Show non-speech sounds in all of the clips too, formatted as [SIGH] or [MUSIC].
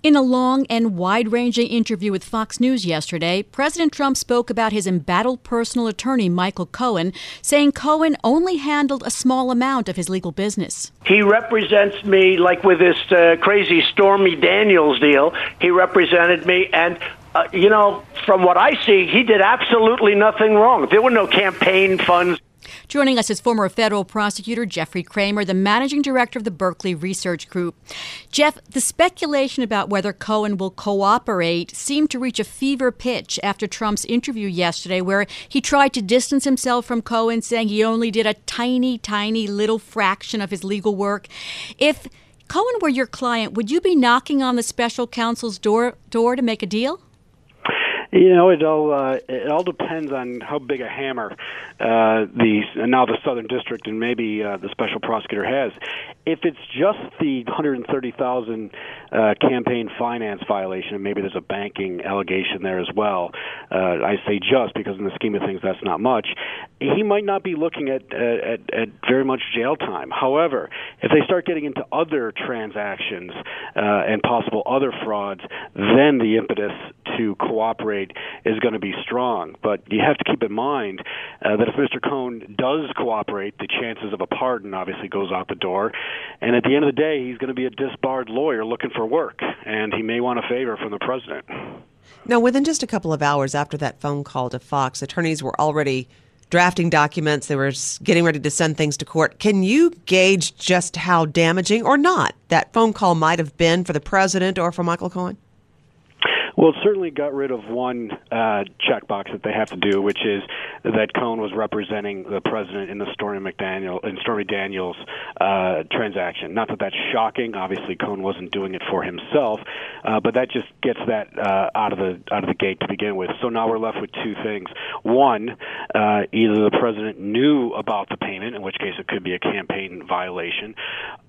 In a long and wide ranging interview with Fox News yesterday, President Trump spoke about his embattled personal attorney, Michael Cohen, saying Cohen only handled a small amount of his legal business. He represents me like with this uh, crazy Stormy Daniels deal. He represented me, and uh, you know, from what I see, he did absolutely nothing wrong. There were no campaign funds. Joining us is former federal prosecutor Jeffrey Cramer, the managing director of the Berkeley Research Group. Jeff, the speculation about whether Cohen will cooperate seemed to reach a fever pitch after Trump's interview yesterday, where he tried to distance himself from Cohen, saying he only did a tiny, tiny little fraction of his legal work. If Cohen were your client, would you be knocking on the special counsel's door door to make a deal? You know, it all uh, it all depends on how big a hammer uh, the now the Southern District and maybe uh, the special prosecutor has. If it's just the 130,000 uh, campaign finance violation, and maybe there's a banking allegation there as well. Uh, I say just because in the scheme of things that's not much. He might not be looking at, at at very much jail time. However, if they start getting into other transactions uh, and possible other frauds, then the impetus to cooperate is going to be strong. But you have to keep in mind uh, that if Mr. Cohen does cooperate, the chances of a pardon obviously goes out the door. And at the end of the day, he's going to be a disbarred lawyer looking for work, and he may want a favor from the president. Now, within just a couple of hours after that phone call to Fox, attorneys were already drafting documents. They were getting ready to send things to court. Can you gauge just how damaging or not that phone call might have been for the president or for Michael Cohen? Well, it certainly got rid of one uh, checkbox that they have to do, which is that Cohen was representing the president in the Stormy McDaniel in Stormy Daniels uh, transaction. Not that that's shocking. Obviously, Cohen wasn't doing it for himself, uh, but that just gets that uh, out of the out of the gate to begin with. So now we're left with two things. One, uh, either the president knew about the payment, in which case it could be a campaign violation,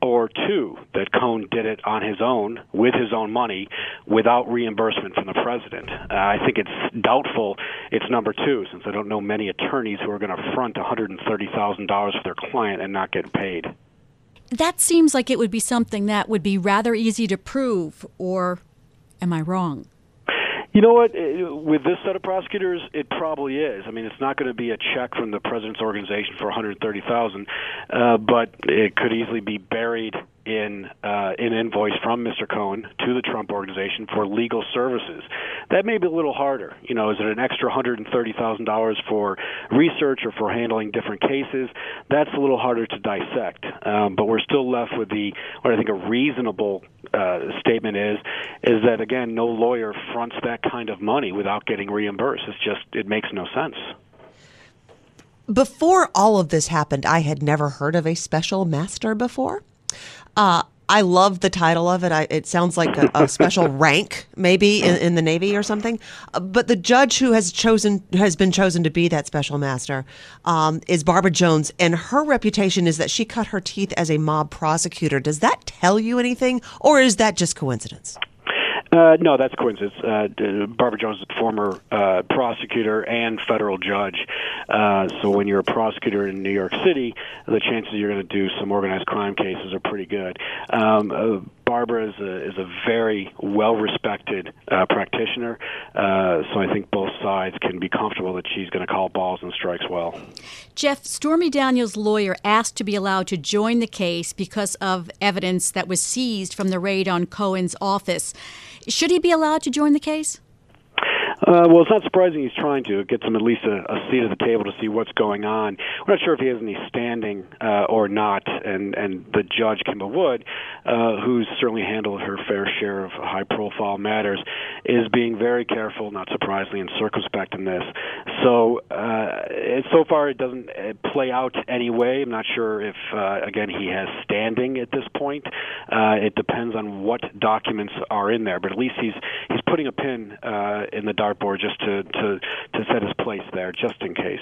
or two, that Cohen did it on his own with his own money without reimbursement from the president. Uh, I think it's doubtful it's number two, since I don't know many attorneys who are going to front $130,000 for their client and not get paid. That seems like it would be something that would be rather easy to prove, or am I wrong? You know what? With this set of prosecutors, it probably is. I mean, it's not going to be a check from the president's organization for 130,000, uh, but it could easily be buried in uh, an invoice from Mr. Cohen to the Trump organization for legal services. That may be a little harder. You know, is it an extra $130,000 for research or for handling different cases? That's a little harder to dissect. Um, but we're still left with the what I think a reasonable uh, statement is is that again, no lawyer fronts that kind of money without getting reimbursed. It's just it makes no sense. Before all of this happened, I had never heard of a special master before. Uh, I love the title of it. I, it sounds like a, a special [LAUGHS] rank, maybe in, in, the Navy or something. Uh, but the judge who has chosen has been chosen to be that special master um, is Barbara Jones, and her reputation is that she cut her teeth as a mob prosecutor. Does that tell you anything, or is that just coincidence? Uh, no, that's coincidence. Uh, Barbara Jones is a former uh, prosecutor and federal judge. Uh, so when you're a prosecutor in New York City, the chances you're going to do some organized crime cases are pretty good. Um, uh, Barbara is a, is a very well respected uh, practitioner, uh, so I think both sides can be comfortable that she's going to call balls and strikes well. Jeff, Stormy Daniels' lawyer asked to be allowed to join the case because of evidence that was seized from the raid on Cohen's office. Should he be allowed to join the case? Uh, well, it's not surprising he's trying to. It gets him at least a, a seat at the table to see what's going on. We're not sure if he has any standing uh, or not, and and the judge Kimba Wood, uh, who's certainly handled her fair share of high-profile matters, is being very careful, not surprisingly, and circumspect in this. So uh, so far, it doesn't uh, play out anyway. I'm not sure if uh, again he has standing at this point. Uh, it depends on what documents are in there, but at least he's he's putting a pin uh, in the dartboard just to, to, to set his place there, just in case.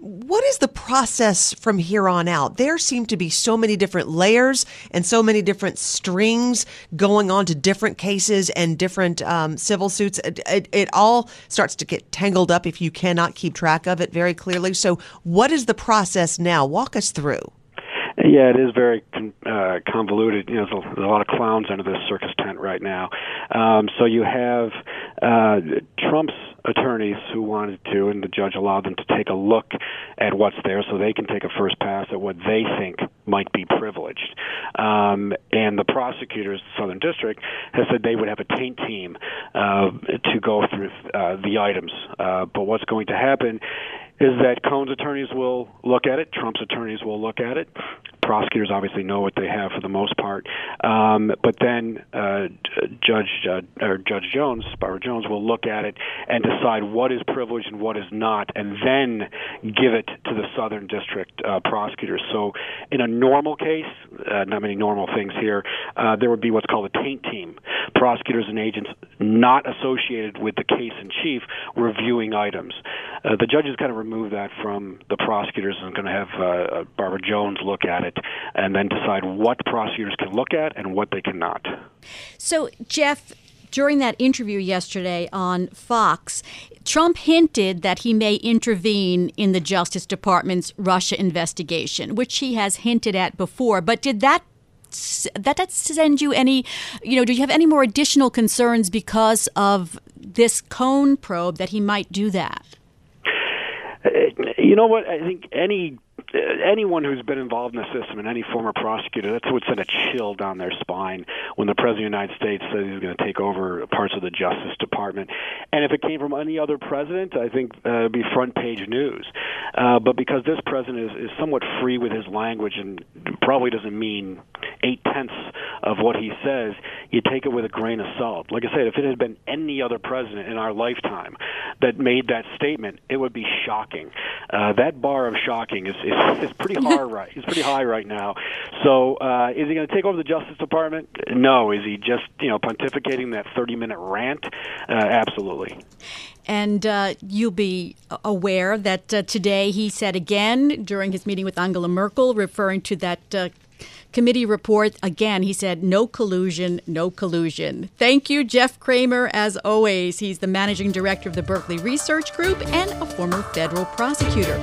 what is the process from here on out? There seem to be so many different layers and so many different strings going on to different cases and different um, civil suits. It, it, it, all starts to get tangled up if you cannot keep track of it very clearly. So, what is the process now? Walk us through. Yeah, it is very uh, convoluted. You know, there's a, there's a, lot of clowns under this circus tent right now. Um, so you have uh, Trump's attorneys who wanted to, and the judge allowed them to take a look at what's there so they can take a first pass at what they think might be privileged. Um, and the prosecutors, the Southern District, has said they would have a taint team uh, to go through uh, the items. Uh, but what's going to happen is that Cohen's attorneys will look at it, Trump's attorneys will look at it. Prosecutors obviously know what they have for the most part, um, but then uh, Judge uh, or Judge Jones, Barbara Jones, will look at it and decide what is privileged and what is not, and then give it to the Southern District uh, prosecutors. So, in a normal case, uh, not many normal things here, uh, there would be what's called a taint team, prosecutors and agents not associated with the case in chief reviewing items. Uh, the judges kind of remove that from the prosecutors and going to have uh, uh, Barbara Jones look at it and then decide what prosecutors can look at and what they cannot. So, Jeff, during that interview yesterday on Fox, Trump hinted that he may intervene in the Justice Department's Russia investigation, which he has hinted at before. But did that that that send you any you know do you have any more additional concerns because of this Cohen probe that he might do that you know what? I think any anyone who's been involved in the system and any former prosecutor, that would send a chill down their spine when the President of the United States says he's going to take over parts of the Justice Department. And if it came from any other president, I think uh, it'd be front page news. Uh, but because this president is, is somewhat free with his language and probably doesn't mean eight tenths of what he says, you take it with a grain of salt. Like I said, if it had been any other president in our lifetime that made that statement, it would be shocking. Uh, that bar of shocking is, is is pretty [LAUGHS] high right. He's pretty high right now. So uh, is he going to take over the Justice Department? No. Is he just you know pontificating that thirty minute rant? Uh, absolutely. And uh, you'll be aware that uh, today he said again during his meeting with Angela Merkel, referring to that uh, committee report. Again, he said, no collusion, no collusion. Thank you, Jeff Cramer, as always. He's the managing director of the Berkeley Research Group and a former federal prosecutor.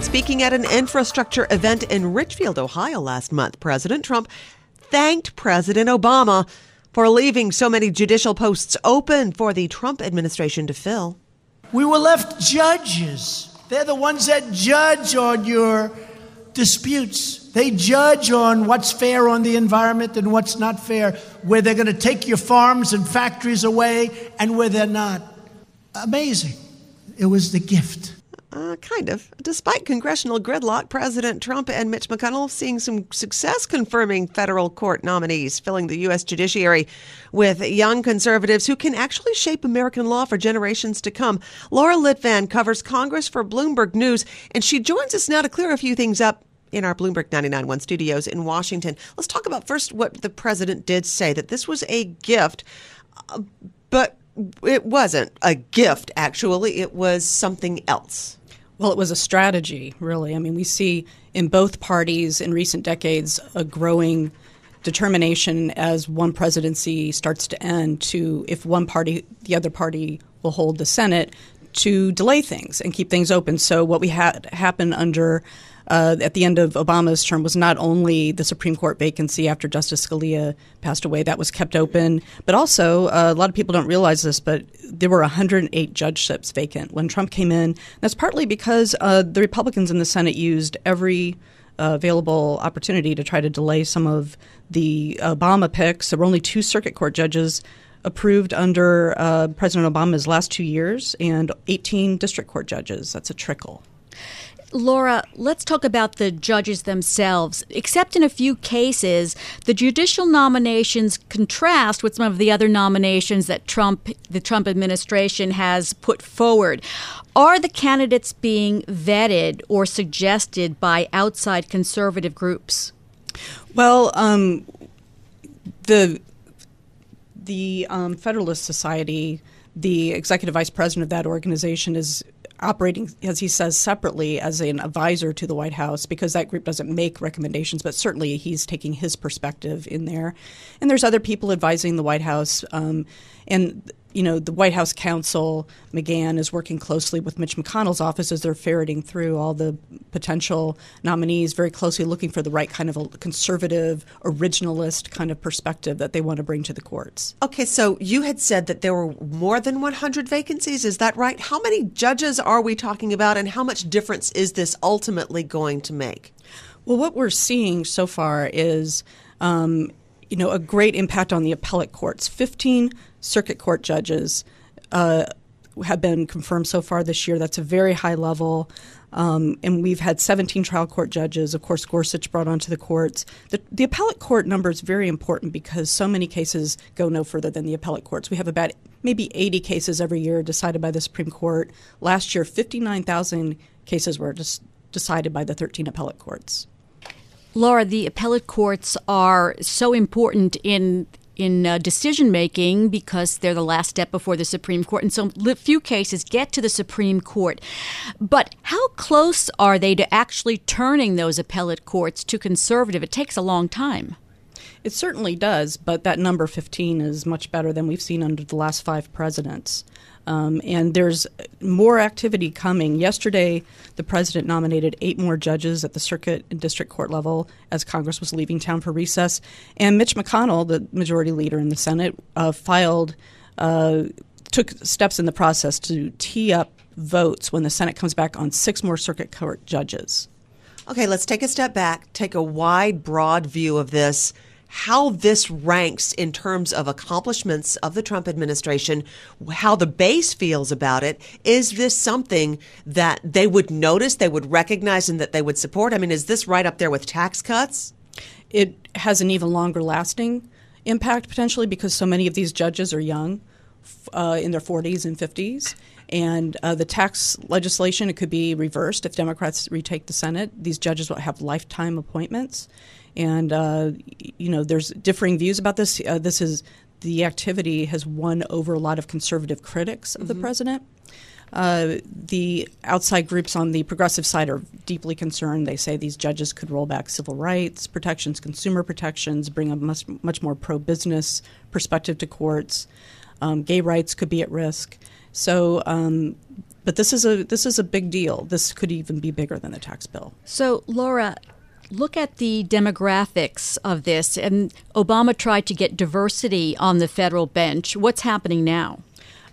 Speaking at an infrastructure event in Richfield, Ohio last month, President Trump thanked President Obama for leaving so many judicial posts open for the Trump administration to fill. We were left judges. They're the ones that judge on your disputes. They judge on what's fair on the environment and what's not fair, where they're going to take your farms and factories away and where they're not. Amazing. It was the gift. Uh, kind of. Despite congressional gridlock, President Trump and Mitch McConnell seeing some success confirming federal court nominees, filling the U.S. judiciary with young conservatives who can actually shape American law for generations to come. Laura Litvan covers Congress for Bloomberg News, and she joins us now to clear a few things up in our Bloomberg 99.1 studios in Washington. Let's talk about first what the president did say that this was a gift, uh, but it wasn't a gift, actually. It was something else. Well, it was a strategy, really. I mean, we see in both parties in recent decades a growing determination as one presidency starts to end to, if one party, the other party will hold the Senate, to delay things and keep things open. So, what we had happen under uh, at the end of Obama's term was not only the Supreme Court vacancy after Justice Scalia passed away, that was kept open, but also uh, a lot of people don't realize this, but there were 108 judgeships vacant when Trump came in. That's partly because uh, the Republicans in the Senate used every uh, available opportunity to try to delay some of the Obama picks. There were only two circuit court judges approved under uh, President Obama's last two years and 18 district court judges. That's a trickle. Laura, let's talk about the judges themselves. Except in a few cases, the judicial nominations contrast with some of the other nominations that Trump, the Trump administration has put forward. Are the candidates being vetted or suggested by outside conservative groups? Well, um, the the um, Federalist Society the executive vice president of that organization is operating, as he says, separately as an advisor to the White House because that group doesn't make recommendations, but certainly he's taking his perspective in there. And there's other people advising the White House. Um, and you know, the White House counsel, McGahn, is working closely with Mitch McConnell's office as they're ferreting through all the potential nominees, very closely looking for the right kind of a conservative, originalist kind of perspective that they want to bring to the courts. Okay, so you had said that there were more than 100 vacancies. Is that right? How many judges are we talking about, and how much difference is this ultimately going to make? Well, what we're seeing so far is. Um, you know, a great impact on the appellate courts. 15 circuit court judges uh, have been confirmed so far this year. That's a very high level. Um, and we've had 17 trial court judges. Of course, Gorsuch brought onto the courts. The, the, appellate court number is very important because so many cases go no further than the appellate courts. We have about maybe 80 cases every year decided by the Supreme Court. Last year, 59,000 cases were decided by the 13 appellate courts. Laura, the appellate courts are so important in in uh, decision making because they're the last step before the Supreme Court, and so few cases get to the Supreme Court. But how close are they to actually turning those appellate courts to conservative? It takes a long time. It certainly does, but that number 15 is much better than we've seen under the last five presidents. Um, and there's more activity coming. Yesterday, the president nominated eight more judges at the circuit and district court level as Congress was leaving town for recess. And Mitch McConnell, the majority leader in the Senate, uh, filed, uh, took steps in the process to tee up votes when the Senate comes back on six more circuit court judges. Okay, let's take a step back, take a wide, broad view of this how this ranks in terms of accomplishments of the Trump administration, how the base feels about it. Is this something that they would notice, they would recognize, and that they would support? I mean, is this right up there with tax cuts? It has an even longer lasting impact potentially because so many of these judges are young, uh, in their 40s and 50s. And uh, the tax legislation, it could be reversed if Democrats retake the Senate. These judges will have lifetime appointments and uh, you know there's differing views about this. Uh, this is the activity has won over a lot of conservative critics of mm-hmm. the president. Uh, the outside groups on the progressive side are deeply concerned. They say these judges could roll back civil rights protections, consumer protections, bring a much, much more pro business perspective to courts. Um, gay rights could be at risk. So, um, but this is a this is a big deal. This could even be bigger than the tax bill. So, Laura, look at the demographics of this. And Obama tried to get diversity on the federal bench. What's happening now?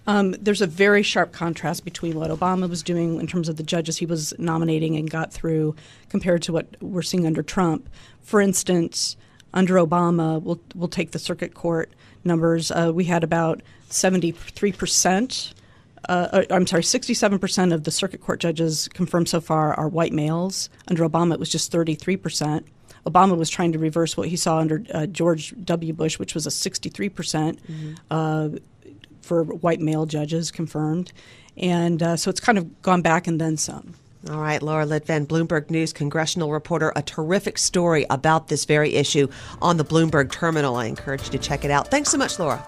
Um, there's a very sharp contrast between what Obama was doing in terms of the judges he was nominating and got through compared to what we're seeing under Trump. For instance, under Obama, we'll, we'll take the circuit court numbers. Uh, we had about 73 percent uh, uh, I'm sorry, 67% of the circuit court judges confirmed so far are white males. Under Obama, it was just 33%. Obama was trying to reverse what he saw under uh, George W. Bush, which was a 63% mm-hmm. uh, for white male judges confirmed. And uh, so it's kind of gone back and then some. All right, Laura Litvin, Bloomberg News congressional reporter, a terrific story about this very issue on the Bloomberg terminal. I encourage you to check it out. Thanks so much, Laura.